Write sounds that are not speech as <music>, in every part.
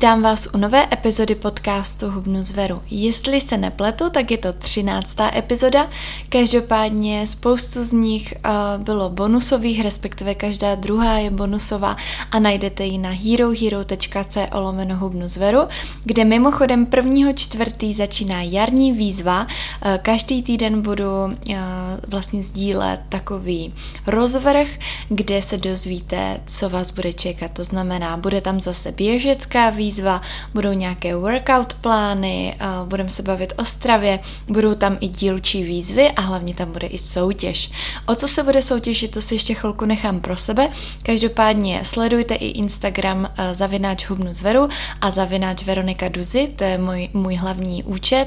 Vítám vás u nové epizody podcastu Hubnu zveru. Jestli se nepletu, tak je to 13. epizoda. Každopádně spoustu z nich uh, bylo bonusových, respektive každá druhá je bonusová a najdete ji na herohero.co olomeno Hubnu zveru, kde mimochodem 1. čtvrtý začíná jarní výzva. Uh, každý týden budu uh, vlastně sdílet takový rozvrh, kde se dozvíte, co vás bude čekat. To znamená, bude tam zase běžecká velká výzva, budou nějaké workout plány, budeme se bavit o stravě, budou tam i dílčí výzvy a hlavně tam bude i soutěž. O co se bude soutěžit, to si ještě chvilku nechám pro sebe. Každopádně sledujte i Instagram zavináč hubnu zveru a zavináč Veronika Duzy, to je můj, můj hlavní účet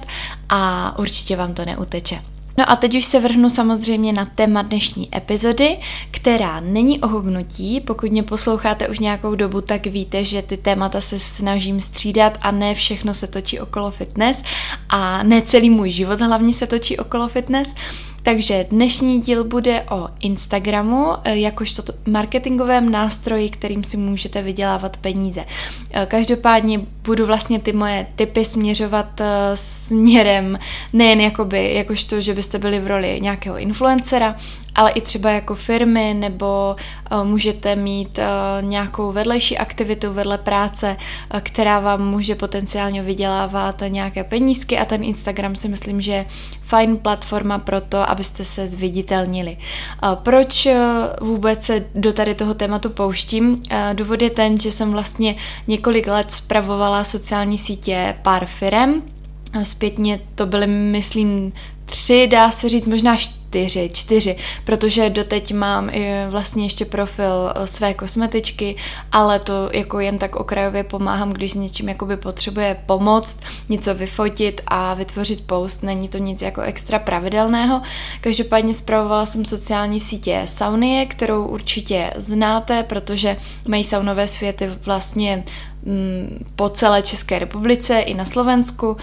a určitě vám to neuteče. No a teď už se vrhnu samozřejmě na téma dnešní epizody, která není o hubnutí. Pokud mě posloucháte už nějakou dobu, tak víte, že ty témata se snažím střídat a ne všechno se točí okolo fitness a ne celý můj život hlavně se točí okolo fitness. Takže dnešní díl bude o Instagramu, eh, jakožto marketingovém nástroji, kterým si můžete vydělávat peníze. Eh, každopádně budu vlastně ty moje typy směřovat eh, směrem nejen jakoby, jakožto, že byste byli v roli nějakého influencera, ale i třeba jako firmy, nebo uh, můžete mít uh, nějakou vedlejší aktivitu vedle práce, uh, která vám může potenciálně vydělávat nějaké penízky a ten Instagram si myslím, že je fajn platforma pro to, abyste se zviditelnili. Proč vůbec se do tady toho tématu pouštím? Důvod je ten, že jsem vlastně několik let spravovala sociální sítě pár firem, Zpětně to byly, myslím, tři, dá se říct, možná čtyři, čtyři, protože doteď mám vlastně ještě profil eh, své kosmetičky, ale to jako jen tak okrajově pomáhám, když s něčím jakoby potřebuje pomoct, něco vyfotit a vytvořit post, není to nic jako extra pravidelného. Každopádně zpravovala jsem sociální sítě Saunie, kterou určitě znáte, protože mají saunové světy vlastně po celé České republice i na Slovensku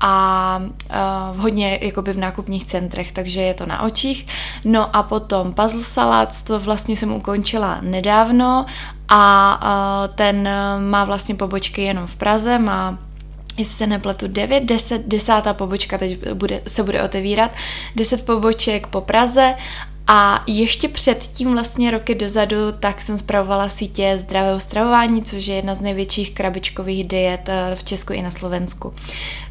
a uh, hodně jakoby v nákupních centrech, takže je to na očích. No a potom Puzzle Salad, to vlastně jsem ukončila nedávno a uh, ten má vlastně pobočky jenom v Praze, má jestli se nepletu, 9, 10, desátá pobočka teď bude, se bude otevírat, 10 poboček po Praze a ještě předtím vlastně roky dozadu tak jsem zpravovala sítě zdravého stravování, což je jedna z největších krabičkových diet eh, v Česku i na Slovensku.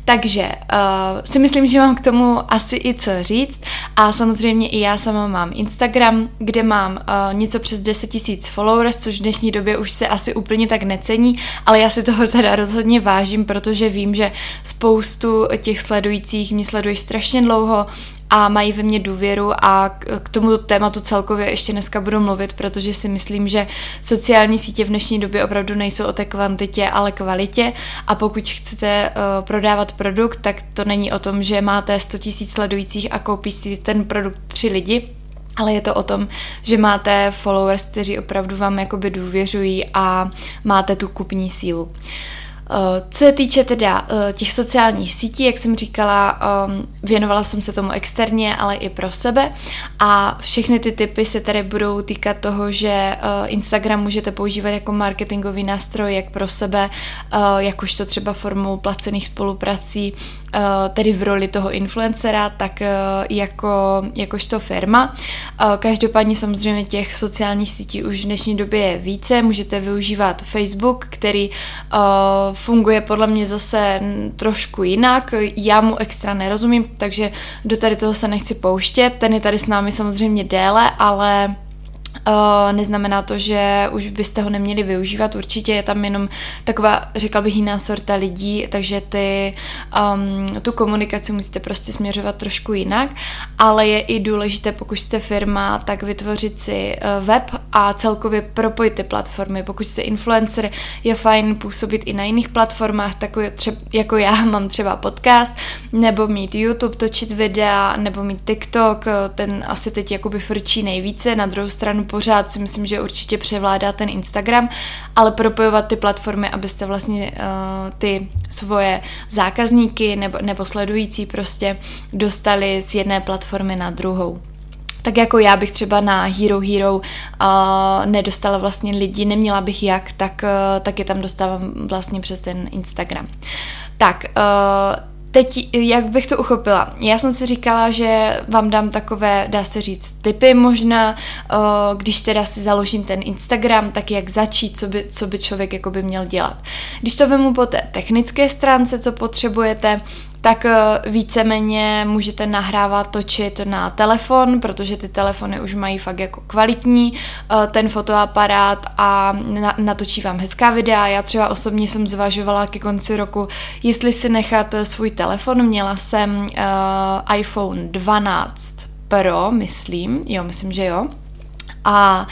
Takže uh, si myslím, že mám k tomu asi i co říct. A samozřejmě i já sama mám Instagram, kde mám uh, něco přes 10 000 followers, což v dnešní době už se asi úplně tak necení, ale já si toho teda rozhodně vážím, protože vím, že spoustu těch sledujících mě sleduje strašně dlouho a mají ve mně důvěru a k tomu tématu celkově ještě dneska budu mluvit, protože si myslím, že sociální sítě v dnešní době opravdu nejsou o té kvantitě, ale kvalitě. A pokud chcete uh, prodávat produkt, tak to není o tom, že máte 100 000 sledujících a koupí si ten produkt tři lidi, ale je to o tom, že máte followers, kteří opravdu vám jakoby důvěřují a máte tu kupní sílu. Eh, co se týče teda eh, těch sociálních sítí, jak jsem říkala, ehm, věnovala jsem se tomu externě, ale i pro sebe. A všechny ty typy se tedy budou týkat toho, že eh, Instagram můžete používat jako marketingový nástroj jak pro sebe, jakožto třeba formou placených spoluprací, tedy v roli toho influencera, tak eh, jako, jakožto firma. Eh, každopádně samozřejmě těch sociálních sítí už v dnešní době je více. Můžete využívat Facebook, který funguje podle mě zase trošku jinak. Já mu extra nerozumím, takže do tady toho se nechci pouštět. Ten je tady s námi samozřejmě déle, ale neznamená to, že už byste ho neměli využívat, určitě je tam jenom taková, řekla bych, jiná sorta lidí, takže ty, um, tu komunikaci musíte prostě směřovat trošku jinak, ale je i důležité, pokud jste firma, tak vytvořit si uh, web a celkově propojit ty platformy. Pokud jste influencer, je fajn působit i na jiných platformách, tako třeba, jako já <laughs> mám třeba podcast, nebo mít YouTube, točit videa, nebo mít TikTok, ten asi teď jakoby frčí nejvíce, na druhou stranu pořád si myslím, že určitě převládá ten Instagram, ale propojovat ty platformy, abyste vlastně uh, ty svoje zákazníky nebo, nebo sledující prostě dostali z jedné platformy na druhou. tak jako já bych třeba na Hero Hero uh, nedostala vlastně lidi, neměla bych jak, tak, uh, tak je tam dostávám vlastně přes ten Instagram. Tak, uh, Teď, jak bych to uchopila? Já jsem si říkala, že vám dám takové, dá se říct, typy možná, když teda si založím ten Instagram, tak jak začít, co by, co by člověk jako by měl dělat. Když to vemu po té technické stránce, co potřebujete, tak eh, víceméně můžete nahrávat, točit na telefon, protože ty telefony už mají fakt jako kvalitní eh, ten fotoaparát a natočí vám hezká videa. Já třeba osobně jsem zvažovala ke konci roku, jestli si nechat eh, svůj telefon. Měla jsem iPhone 12 Pro, myslím, jo, myslím, že jo a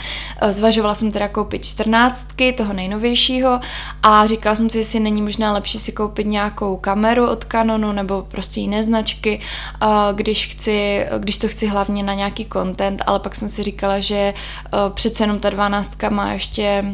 zvažovala jsem teda koupit čtrnáctky, toho nejnovějšího a říkala jsem si, jestli není možná lepší si koupit nějakou kameru od Canonu nebo prostě jiné značky, e, když, chci, když to chci hlavně na nějaký content, ale pak jsem si říkala, že e, přece jenom ta dvanáctka má ještě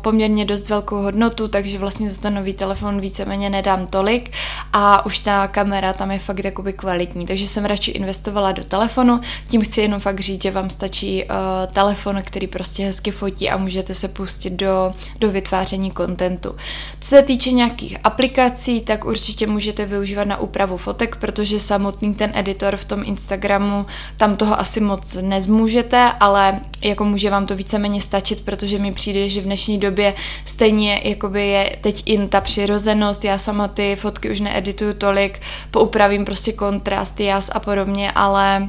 poměrně dost velkou hodnotu, takže vlastně za ten nový telefon víceméně nedám tolik a už ta kamera tam je fakt jakoby kvalitní, takže jsem radši investovala do telefonu, tím chci jenom fakt říct, že vám stačí uh, telefon, který prostě hezky fotí a můžete se pustit do, do vytváření kontentu. Co se týče nějakých aplikací, tak určitě můžete využívat na úpravu fotek, protože samotný ten editor v tom Instagramu, tam toho asi moc nezmůžete, ale jako může vám to víceméně stačit, protože mi přijde, že dnešní době stejně jakoby je teď in ta přirozenost, já sama ty fotky už needituju tolik, poupravím prostě kontrast, jas a podobně, ale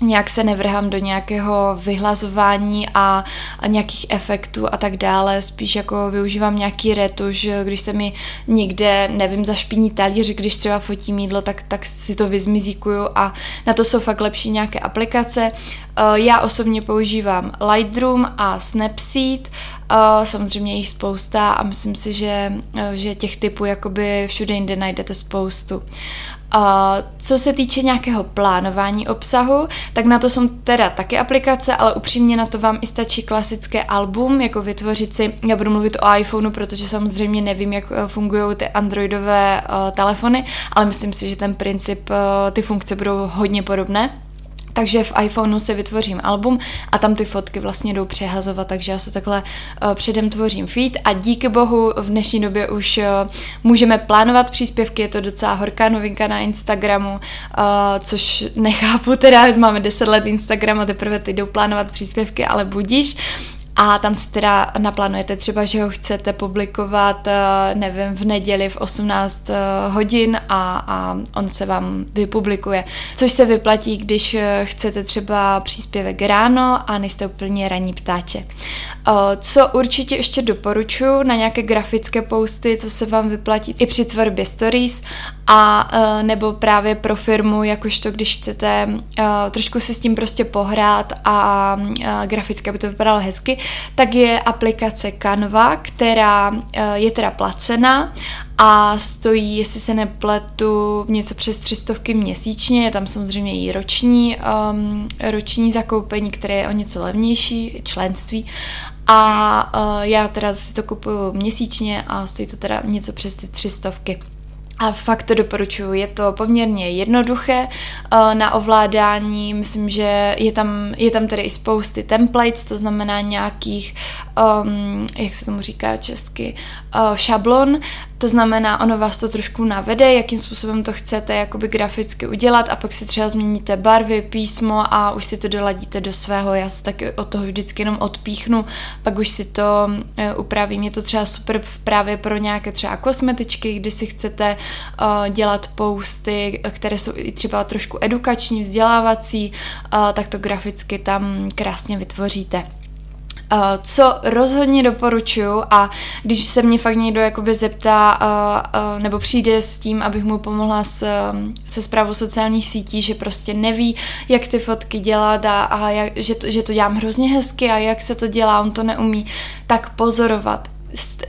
nějak se nevrhám do nějakého vyhlazování a, a nějakých efektů a tak dále, spíš jako využívám nějaký retuš, když se mi někde, nevím, zašpiní talíř, když třeba fotím jídlo, tak, tak si to vyzmizíkuju a na to jsou fakt lepší nějaké aplikace. Eh, já osobně používám Lightroom a Snapseed, eh, samozřejmě jich spousta a myslím si, že, eh, že těch typů jakoby všude jinde najdete spoustu. A co se týče nějakého plánování obsahu, tak na to jsou teda taky aplikace, ale upřímně na to vám i stačí klasické album, jako vytvořit si, já budu mluvit o iPhoneu, protože samozřejmě nevím, jak fungují ty androidové uh, telefony, ale myslím si, že ten princip, uh, ty funkce budou hodně podobné. Takže v iPhoneu si vytvořím album a tam ty fotky vlastně jdou přehazovat, takže já se takhle uh, předem tvořím feed a díky bohu v dnešní době už uh, můžeme plánovat příspěvky, je to docela horká novinka na Instagramu, uh, což nechápu, teda <laughs> máme 10 let Instagram a teprve teď jdou plánovat příspěvky, ale budíš a tam si teda naplánujete třeba, že ho chcete publikovat, eh, nevím, v neděli v 18 eh, hodin a, a on se vám vypublikuje. Což se vyplatí, když eh, chcete třeba příspěvek ráno a nejste úplně raní ptáče. Co určitě ještě doporučuji na nějaké grafické posty, co se vám vyplatí i při tvorbě stories a nebo právě pro firmu, jakožto když chcete trošku si s tím prostě pohrát a graficky, aby to vypadalo hezky, tak je aplikace Canva, která eh, je teda placená a stojí, jestli se nepletu, něco přes 300 měsíčně, je tam samozřejmě i roční, um, roční zakoupení, které je o něco levnější, členství a uh, já teda si to kupuju měsíčně a stojí to teda něco přes ty 300. A fakt to doporučuji, je to poměrně jednoduché uh, na ovládání, myslím, že je tam, je tam tedy i spousty templates, to znamená nějakých, um, jak se tomu říká česky, uh, šablon, to znamená, ono vás to trošku navede, jakým způsobem to chcete jakoby graficky udělat a pak si třeba změníte barvy, písmo a už si to doladíte do svého. Já se taky od toho vždycky jenom odpíchnu, pak už si to uh, upravím. Je to třeba super právě pro nějaké třeba kosmetičky, kdy si chcete uh, dělat posty, které jsou i třeba trošku edukační, vzdělávací, uh, tak to graficky tam krásně vytvoříte. Uh, co rozhodně doporučuju a když se mě fakt někdo jakoby zeptá uh, uh, nebo přijde s tím, abych mu pomohla s, se zprávou sociálních sítí, že prostě neví, jak ty fotky dělat a, a jak, že, to, že to dělám hrozně hezky a jak se to dělá, on to neumí, tak pozorovat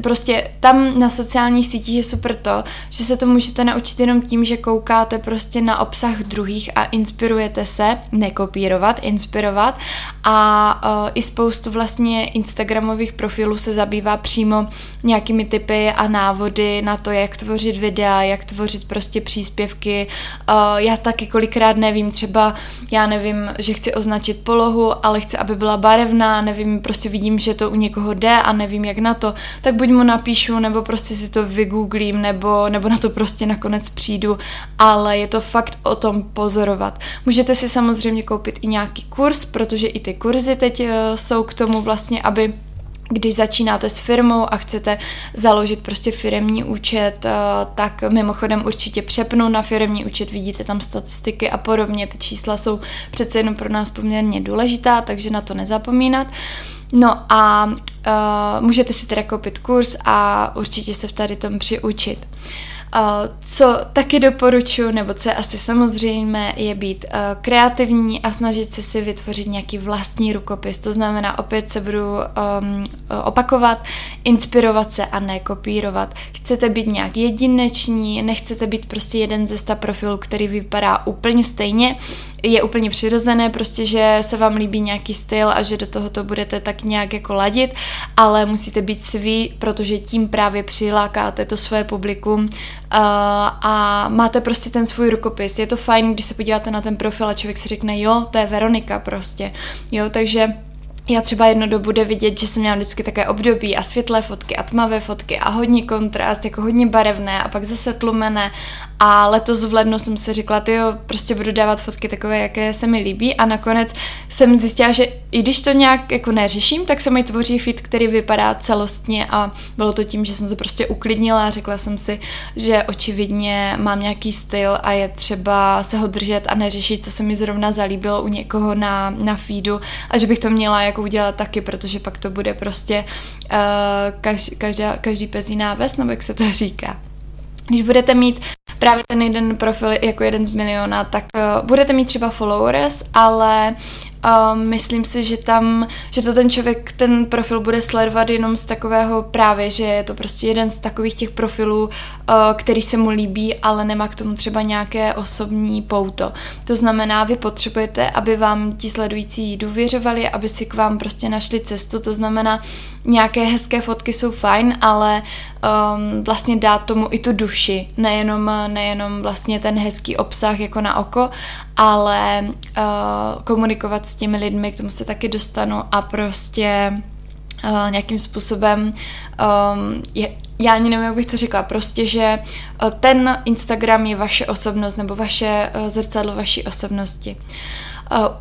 prostě tam na sociálních sítích je super to, že se to můžete naučit jenom tím, že koukáte prostě na obsah druhých a inspirujete se, nekopírovat, inspirovat a uh, i spoustu vlastně Instagramových profilů se zabývá přímo nějakými typy a návody na to, jak tvořit videa, jak tvořit prostě příspěvky. Uh, já taky kolikrát nevím, třeba já nevím, že chci označit polohu, ale chci, aby byla barevná, nevím, prostě vidím, že to u někoho jde a nevím, jak na to, tak buď mu napíšu, nebo prostě si to vygooglím, nebo, nebo na to prostě nakonec přijdu, ale je to fakt o tom pozorovat. Můžete si samozřejmě koupit i nějaký kurz, protože i ty kurzy teď uh, jsou k tomu vlastně, aby když začínáte s firmou a chcete založit prostě firemní účet, eh, tak mimochodem určitě přepnu na firemní účet, vidíte tam statistiky a podobně, ty čísla jsou přece jenom pro nás poměrně důležitá, takže na to nezapomínat. No a uh, můžete si teda koupit kurz a určitě se v tady tom přiučit. Uh, co taky doporučuji, nebo co je asi samozřejmé, je být uh, kreativní a snažit se si vytvořit nějaký vlastní rukopis. To znamená, opět se budu um, opakovat, inspirovat se a ne kopírovat. Chcete být nějak jedineční, nechcete být prostě jeden ze sta profilů, který vypadá úplně stejně, je úplně přirozené, prostě, že se vám líbí nějaký styl a že do toho to budete tak nějak jako ladit, ale musíte být svý, protože tím právě přilákáte to své publikum uh, a máte prostě ten svůj rukopis. Je to fajn, když se podíváte na ten profil a člověk si řekne, jo, to je Veronika prostě, jo, takže já třeba jedno dobu bude vidět, že jsem měla vždycky také období a světlé fotky a tmavé fotky a hodně kontrast, jako hodně barevné a pak zase tlumené a letos v lednu jsem si řekla, ty jo, prostě budu dávat fotky takové, jaké se mi líbí. A nakonec jsem zjistila, že i když to nějak jako neřeším, tak se mi tvoří fit, který vypadá celostně. A bylo to tím, že jsem se prostě uklidnila a řekla jsem si, že očividně mám nějaký styl a je třeba se ho držet a neřešit, co se mi zrovna zalíbilo u někoho na, na feedu. A že bych to měla jako udělat taky, protože pak to bude prostě uh, kaž, každá, každý pezí náves, nebo jak se to říká. Když budete mít právě ten jeden profil jako jeden z miliona, tak uh, budete mít třeba followers, ale uh, myslím si, že tam, že to ten člověk, ten profil bude sledovat jenom z takového právě, že je to prostě jeden z takových těch profilů, uh, který se mu líbí, ale nemá k tomu třeba nějaké osobní pouto. To znamená, vy potřebujete, aby vám ti sledující důvěřovali, aby si k vám prostě našli cestu, to znamená, nějaké hezké fotky jsou fajn, ale um, vlastně dát tomu i tu duši, nejenom, nejenom vlastně ten hezký obsah jako na oko, ale uh, komunikovat s těmi lidmi, k tomu se taky dostanu a prostě uh, nějakým způsobem um, je, já ani nevím, jak bych to řekla, prostě, že uh, ten Instagram je vaše osobnost nebo vaše uh, zrcadlo vaší osobnosti. Uh,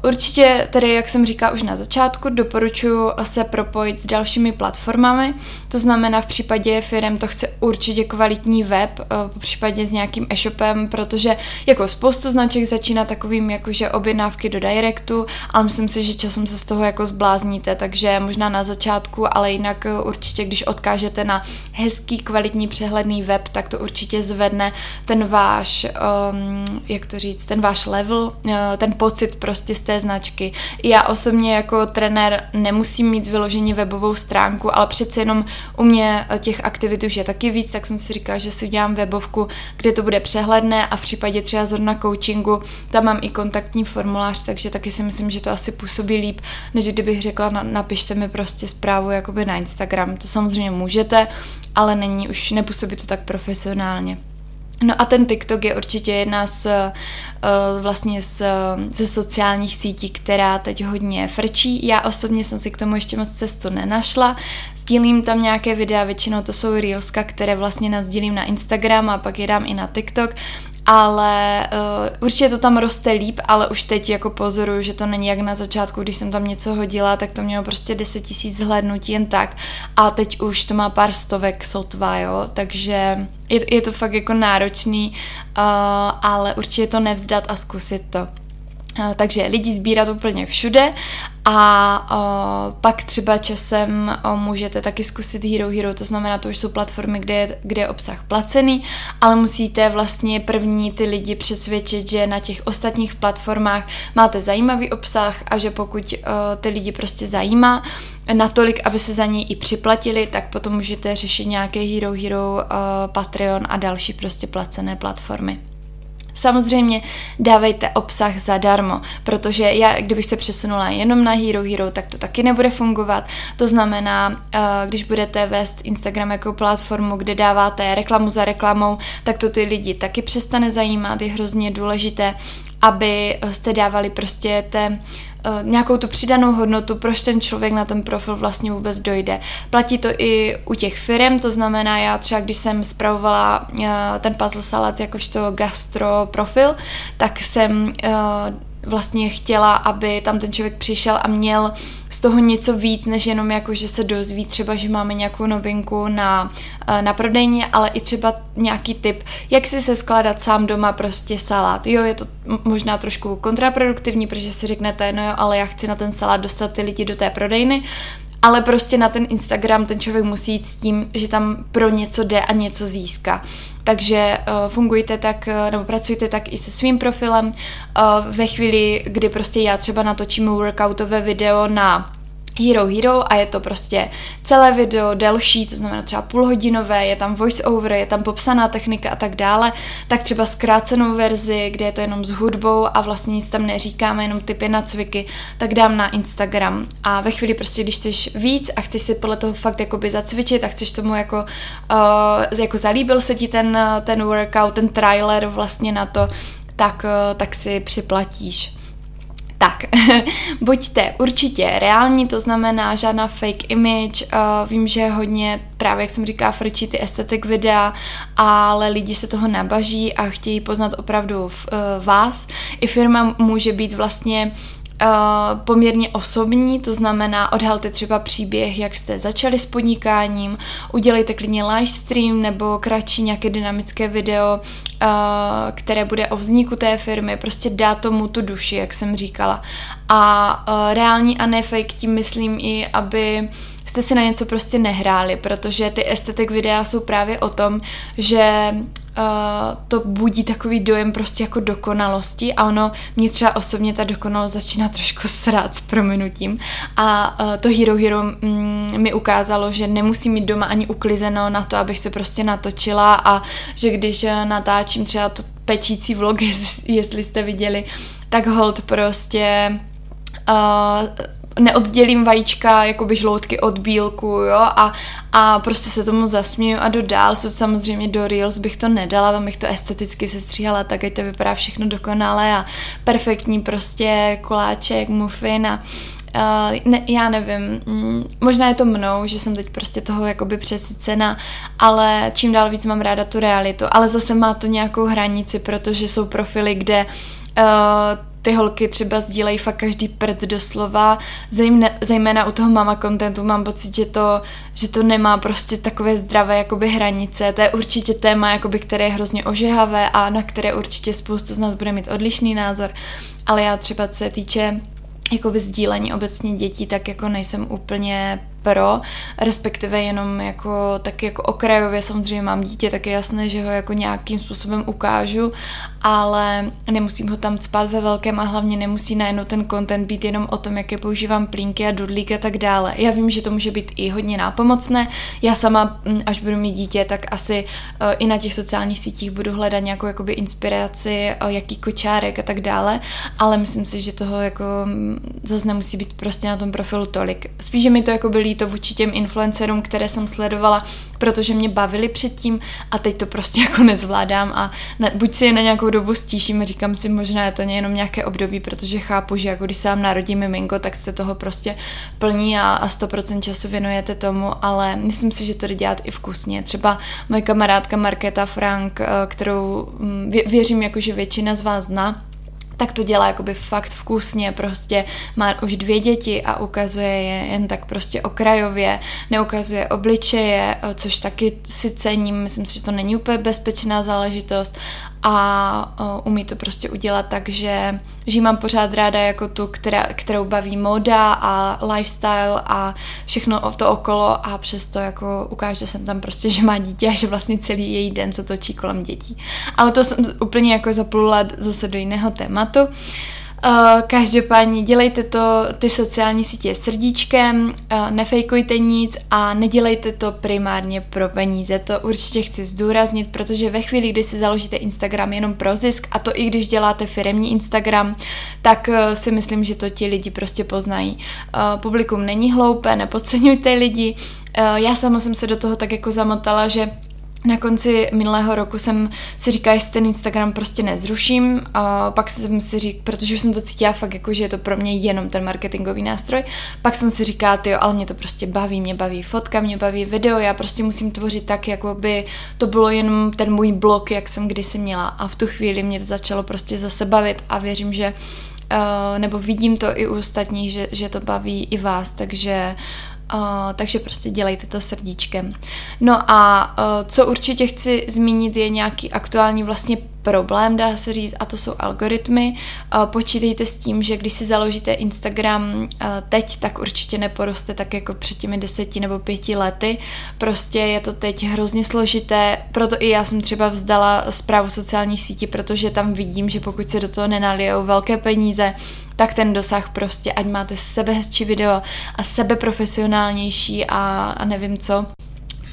Určitě tedy, jak jsem říkala už na začátku, doporučuji se propojit s dalšími platformami. To znamená, v případě firm to chce určitě kvalitní web, po případě s nějakým e-shopem, protože jako spoustu značek začíná takovým jakože objednávky do directu, ale myslím si, že časem se z toho jako zblázníte, takže možná na začátku, ale jinak určitě, když odkážete na hezký, kvalitní, přehledný web, tak to určitě zvedne ten váš, um, jak to říct, ten váš level, ten pocit pro prostě z té značky. Já osobně jako trenér nemusím mít vyloženě webovou stránku, ale přece jenom u mě těch aktivit už je taky víc, tak jsem si říkala, že si udělám webovku, kde to bude přehledné a v případě třeba zrovna coachingu tam mám i kontaktní formulář, takže taky si myslím, že to asi působí líp, než kdybych řekla, napište mi prostě zprávu jakoby na Instagram. To samozřejmě můžete, ale není už, nepůsobí to tak profesionálně. No a ten TikTok je určitě jedna z uh, vlastně z, ze sociálních sítí, která teď hodně frčí. Já osobně jsem si k tomu ještě moc cestu nenašla. Sdílím tam nějaké videa, většinou to jsou reelska, které vlastně nazdílím na Instagram a pak je dám i na TikTok ale uh, určitě to tam roste líp, ale už teď jako pozoruju, že to není jak na začátku, když jsem tam něco hodila, tak to mělo prostě 10 tisíc zhlédnutí jen tak. A teď už to má pár stovek sotva, jo, takže je, je to fakt jako náročný, uh, ale určitě to nevzdat a zkusit to. takže lidi sbírat úplně všude a o, pak třeba časem o, můžete taky zkusit Hero Hero, to znamená, to už jsou platformy, kde je, kde je obsah placený, ale musíte vlastně první ty lidi přesvědčit, že na těch ostatních platformách máte zajímavý obsah a že pokud o, ty lidi prostě zajímá natolik, aby se za něj i připlatili, tak potom můžete řešit nějaké Hero Hero, o, Patreon a další prostě placené platformy. Samozřejmě dávejte obsah zadarmo, protože já, kdybych se přesunula jenom na Hero Hero, tak to taky nebude fungovat. To znamená, eh, když budete vést Instagram jako platformu, kde dáváte reklamu za reklamou, tak to ty lidi taky přestane zajímat. Je hrozně důležité, aby jste dávali prostě té nějakou tu přidanou hodnotu, proč ten člověk na ten profil vlastně vůbec dojde. Platí to i u těch firm, to znamená, já třeba když jsem zpravovala eh, ten puzzle salad jakožto gastro profil, tak jsem eh, vlastně chtěla, aby tam ten člověk přišel a měl z toho něco víc, než jenom jako, že se dozví třeba, že máme nějakou novinku na, eh, na prodejně, ale i třeba nějaký tip, jak si se skládat sám doma prostě salát. Jo, je to možná trošku kontraproduktivní, protože si řeknete, no jo, ale já chci na ten salát dostat ty lidi do té prodejny, ale prostě na ten Instagram ten člověk musí jít s tím, že tam pro něco jde a něco získá. Takže uh, fungujte tak, uh, nebo pracujte tak i se svým profilem. Uh, ve chvíli, kdy prostě já třeba natočím workoutové video na Hero Hero a je to prostě celé video delší, to znamená třeba půlhodinové, je tam voice over, je tam popsaná technika a tak dále, tak třeba zkrácenou verzi, kde je to jenom s hudbou a vlastně nic tam neříkáme, jenom typy na cviky, tak dám na Instagram a ve chvíli prostě, když chceš víc a chceš si podle toho fakt jakoby zacvičit a chceš tomu jako, uh, jako zalíbil se ti ten, ten workout, ten trailer vlastně na to, tak, uh, tak si připlatíš. Tak, <laughs> buďte určitě reální, to znamená žádná fake image, uh, vím, že hodně, právě jak jsem říká, frčí ty estetik videa, ale lidi se toho nabaží a chtějí poznat opravdu v, uh, vás. I firma může být vlastně Uh, poměrně osobní, to znamená odhalte třeba příběh, jak jste začali s podnikáním, udělejte klidně live stream nebo kratší nějaké dynamické video, uh, které bude o vzniku té firmy, prostě dá tomu tu duši, jak jsem říkala. A uh, reální a ne fake tím myslím i, aby jste si na něco prostě nehráli, protože ty estetik videa jsou právě o tom, že uh, to budí takový dojem prostě jako dokonalosti a ono mě třeba osobně ta dokonalost začíná trošku <laughs> srát s prominutím a uh, to Hero Hero mm, mi ukázalo, že nemusím mít doma ani uklizeno na to, abych se prostě natočila a že když eh, natáčím třeba to pečící vlog, <laughs> jestli jste viděli, tak hold prostě uh, neoddělím vajíčka, jakoby žloutky od bílku, jo, a, a prostě se tomu zasměju a dodál se samozřejmě do Reels bych to nedala, tam bych to esteticky sestříhala, tak ať to vypadá všechno dokonale a perfektní prostě koláček, muffin a Uh, ne, já nevím, mm, možná je to mnou, že jsem teď prostě toho jakoby přesycena, ale čím dál víc mám ráda tu realitu, ale zase má to nějakou hranici, protože jsou profily, kde uh, ty holky třeba sdílejí fakt každý prd doslova, zejména, zejména u toho mama contentu mám pocit, že to, že to nemá prostě takové zdravé jakoby hranice. To je určitě téma, jakoby, které je hrozně ožehavé a na které určitě spoustu z nás bude mít odlišný názor, ale já třeba co se týče jakoby sdílení obecně dětí, tak jako nejsem úplně pro, respektive jenom jako tak jako okrajově samozřejmě mám dítě, tak je jasné, že ho jako nějakým způsobem ukážu, ale nemusím ho tam spát ve velkém a hlavně nemusí najednou ten content být jenom o tom, jaké používám plínky a dudlík a tak dále. Já vím, že to může být i hodně nápomocné. Já sama, mm, až budu mít dítě, tak asi uh, i na těch sociálních sítích budu hledat nějakou jakoby inspiraci, uh, jaký kočárek a tak dále, ale myslím si, že toho jako mm, zase nemusí být prostě na tom profilu tolik. Spíš, že mi to jako byli to vůči těm influencerům, které jsem sledovala, protože mě bavili předtím a teď to prostě <laughs> jako nezvládám a na, buď si je na nějakou dobu stíším, říkám si, možná je to jenom nějaké období, protože chápu, že jako když se vám narodí miminko, tak se toho prostě plní a, a 100% času věnujete tomu, ale myslím si, že to jde dělat i vkusně. Třeba moje kamarádka Markéta Frank, eh, kterou mm, věřím, jako že většina z vás zná, tak to dělá jakoby fakt vkusně, prostě má už dvě děti a ukazuje je jen tak prostě okrajově, neukazuje obličeje, což taky si cením, myslím si, že to není úplně bezpečná záležitost a uh, umí to prostě udělat tak, že, že mám pořád ráda jako tu, která, kterou baví moda a lifestyle a všechno o to okolo a přesto jako ukáže jsem tam prostě, že má dítě a že vlastně celý její den se točí kolem dětí. Ale to jsem úplně jako zaplula zase do jiného tématu. Uh, Uh, každopádně dělejte to, ty sociální sítě srdíčkem, uh, nefejkujte nic a nedělejte to primárně pro peníze. To určitě chci zdůraznit, protože ve chvíli, kdy si založíte Instagram jenom pro zisk, a to i když děláte firemní Instagram, tak uh, si myslím, že to ti lidi prostě poznají. Uh, publikum není hloupé, nepodceňujte lidi. Uh, já sama jsem se do toho tak jako zamotala, že na konci minulého roku jsem si říkala, jestli ten Instagram prostě nezruším, a pak jsem si říkala, protože už jsem to cítila fakt jako, že je to pro mě jenom ten marketingový nástroj, pak jsem si říkala, jo, ale mě to prostě baví, mě baví fotka, mě baví video, já prostě musím tvořit tak, jako by to bylo jenom ten můj blog, jak jsem kdysi měla. A v tu chvíli mě to začalo prostě zase bavit a věřím, že Uh, nebo vidím to i u ostatních, že, že to baví i vás, takže Takže prostě dělejte to srdíčkem. No a uh, co určitě chci zmínit je nějaký aktuální vlastně problém, dá se říct, a to jsou algoritmy. Uh, počítejte s tím, že když si založíte Instagram uh, teď, tak určitě neporoste tak jako před těmi deseti nebo pěti lety. Prostě je to teď hrozně složité, proto i já jsem třeba vzdala zprávu sociálních sítí, protože tam vidím, že pokud se do toho nenalijou velké peníze, tak ten dosah prostě, ať máte sebe hezčí video a sebe profesionálnější a, a nevím co,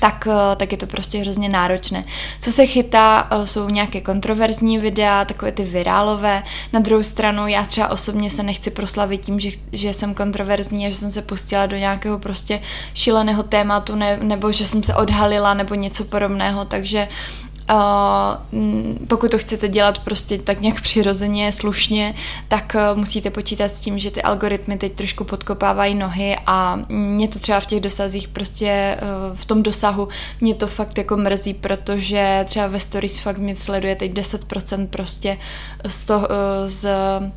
tak, eh, tak je to prostě hrozně náročné. Co se chytá, eh, jsou nějaké kontroverzní videa, takové ty virálové. Na druhou stranu já třeba osobně se nechci proslavit tím, že, že jsem kontroverzní a že jsem se pustila do nějakého prostě šíleného tématu ne, nebo že jsem se odhalila nebo něco podobného, takže uh, pokud to chcete dělat prostě tak nějak přirozeně, slušně, tak uh, musíte počítat s tím, že ty algoritmy teď trošku podkopávají nohy a mě to třeba v těch dosazích prostě uh, v tom dosahu mě to fakt jako mrzí, protože třeba ve stories fakt mě sleduje teď 10% prostě z, toho, uh, z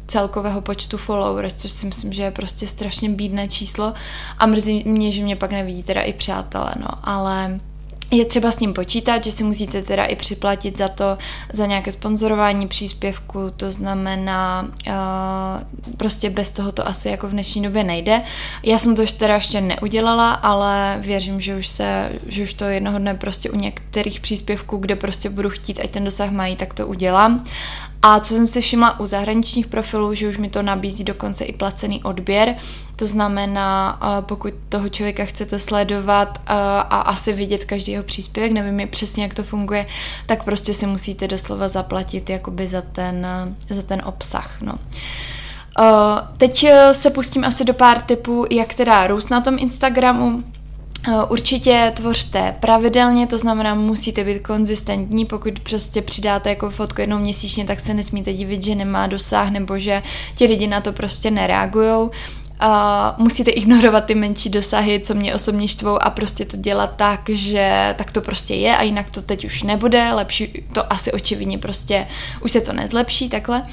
celkového počtu followers, což si myslím, že je prostě strašně bídné číslo. A mrzí mě, že mě pak nevidí teda i přátelé, no, ale je třeba s tím počítat, že si musíte teda i připlatit za to, za nějaké sponzorování příspěvku, to znamená, uh, prostě bez toho to asi jako v dnešní době nejde. Já jsem to teda ještě neudělala, ale věřím, že už se, že už to jednoho dne prostě u některých příspěvků, kde prostě budu chtít, ať ten dosah mají, tak to udělám. A co jsem si všimla u zahraničních profilů, že už mi to nabízí dokonce i placený odběr, to znamená, pokud toho člověka chcete sledovat a asi vidět každý jeho příspěvek, nevím přesně, jak to funguje, tak prostě si musíte doslova zaplatit jakoby za ten, za ten obsah. No. Teď se pustím asi do pár typů, jak teda růst na tom Instagramu. Určitě tvořte pravidelně, to znamená, musíte být konzistentní, pokud prostě přidáte jako fotku jednou měsíčně, tak se nesmíte divit, že nemá dosah nebo že ti lidi na to prostě nereagují. Musíte ignorovat ty menší dosahy, co mě osobně štvou a prostě to dělat tak, že tak to prostě je a jinak to teď už nebude, lepší to asi očividně prostě už se to nezlepší takhle.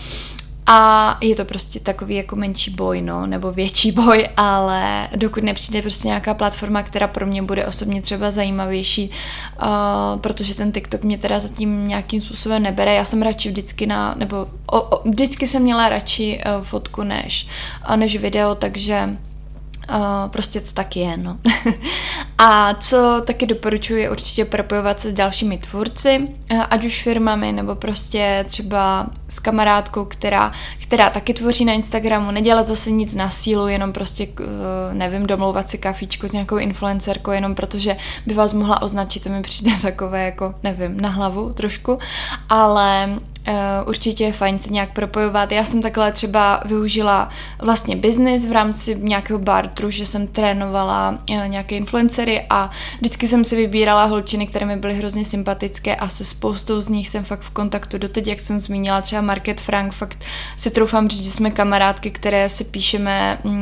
A je to prostě takový jako menší boj, no, nebo větší boj, ale dokud nepřijde prostě nějaká platforma, která pro mě bude osobně třeba zajímavější, uh, protože ten TikTok mě teda zatím nějakým způsobem nebere. Já jsem radši vždycky na, nebo o, o, vždycky jsem měla radši uh, fotku než, uh, než video, takže Uh, prostě to tak je, no. <laughs> a co taky doporučuji je určitě propojovat se s dalšími tvůrci, uh, ať už firmami, nebo prostě třeba s kamarádkou, která, která taky tvoří na Instagramu, nedělat zase nic na sílu, jenom prostě, uh, nevím, domlouvat si kafíčko s nějakou influencerkou, jenom protože by vás mohla označit, to mi přijde <laughs> takové jako, nevím, na hlavu trošku, ale Uh, určitě je fajn se nějak propojovat. Já jsem takhle třeba využila vlastně biznis v rámci nějakého bartru, že jsem trénovala uh, nějaké influencery a vždycky jsem si vybírala holčiny, které mi byly hrozně sympatické a se spoustou z nich jsem fakt v kontaktu doteď, jak jsem zmínila, třeba Market Frank, fakt si troufám říct, že jsme kamarádky, které si píšeme uh,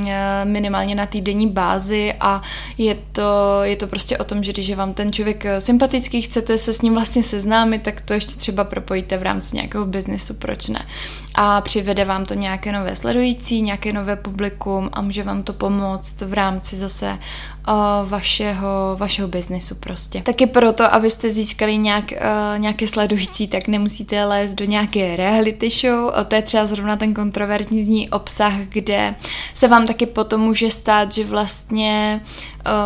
minimálně na týdenní bázi a je to, je to prostě o tom, že když je vám ten člověk sympatický, chcete se s ním vlastně seznámit, tak to ještě třeba propojíte v rámci nějak nějakého biznesu, proč ne. A přivede vám to nějaké nové sledující, nějaké nové publikum a může vám to pomoct v rámci zase uh, vašeho, vašeho biznesu prostě. Taky proto, abyste získali nějak, uh, nějaké sledující, tak nemusíte lézt do nějaké reality show, to je třeba zrovna ten kontroverzní obsah, kde se vám taky potom může stát, že vlastně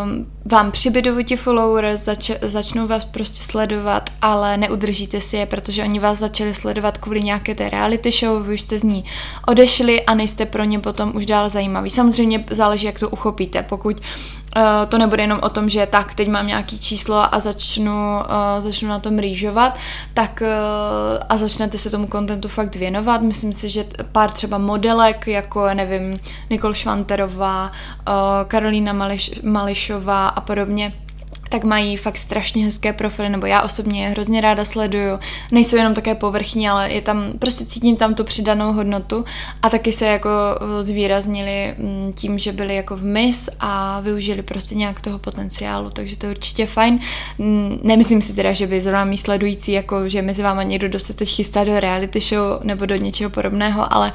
um, vám přibydou ti followers, zač- začnou vás prostě sledovat, ale neudržíte si je, protože oni vás začali sledovat kvůli nějaké té reality show, vy už jste z ní odešli a nejste pro ně potom už dál zajímavý. Samozřejmě záleží, jak to uchopíte. Pokud Uh, to nebude jenom o tom, že tak, teď mám nějaký číslo a začnu, uh, začnu na tom rýžovat, tak uh, a začnete se tomu kontentu fakt věnovat. Myslím si, že pár třeba modelek, jako nevím, Nikol Švanterová, Karolína Mališ, Mališová a podobně, tak mají fakt strašně hezké profily, nebo já osobně je hrozně ráda sleduju. Nejsou jenom také povrchní, ale je tam, prostě cítím tam tu přidanou hodnotu a taky se jako eh, zvýraznili mm, tím, že byli jako v mis a využili prostě nějak toho potenciálu, takže to je určitě fajn. Nemyslím si teda, že by zrovna mý sledující, jako že mezi váma někdo, kdo se teď chystá do reality show nebo do něčeho podobného, ale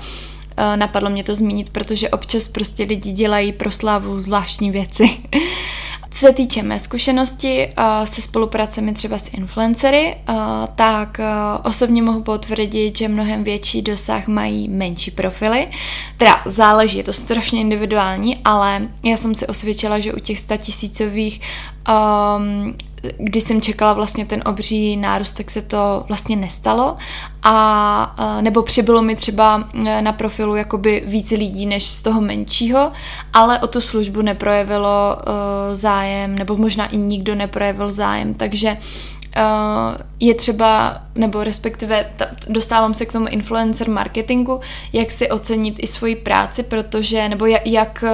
eh, napadlo mě to zmínit, protože občas prostě lidi dělají pro slávu zvláštní věci. <laughs> Co se týče mé zkušenosti uh, se spolupracemi třeba s influencery, uh, tak uh, osobně mohu potvrdit, že mnohem větší dosah mají menší profily. Teda záleží, je to strašně individuální, ale já jsem si osvědčila, že u těch statisícových um, když jsem čekala vlastně ten obří nárůst, tak se to vlastně nestalo. A nebo přibylo mi třeba e, na profilu jakoby víc lidí než z toho menšího, ale o tu službu neprojevilo uh, zájem, nebo možná i nikdo neprojevil zájem, takže je třeba, nebo respektive dostávám se k tomu influencer marketingu, jak si ocenit i svoji práci, protože, nebo jak,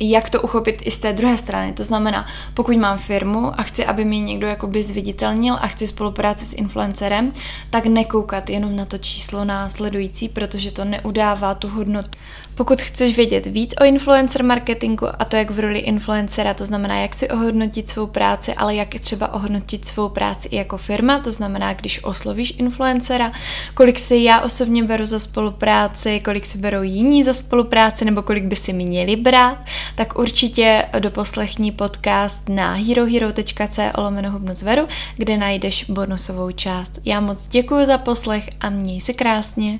jak to uchopit i z té druhé strany. To znamená, pokud mám firmu a chci, aby mi někdo jakoby zviditelnil a chci spolupráci s influencerem, tak nekoukat jenom na to číslo následující, protože to neudává tu hodnotu. Pokud chceš vědět víc o influencer marketingu a to jak v roli influencera, to znamená, jak si ohodnotit svou práci, ale jak třeba ohodnotit svou práci i jako firma, to znamená, když oslovíš influencera, kolik si já osobně beru za spolupráci, kolik si berou jiní za spolupráci, nebo kolik by si měli brát, tak určitě doposlechni podcast na herohero.co lomeno kde najdeš bonusovou část. Já moc děkuji za poslech a měj se krásně.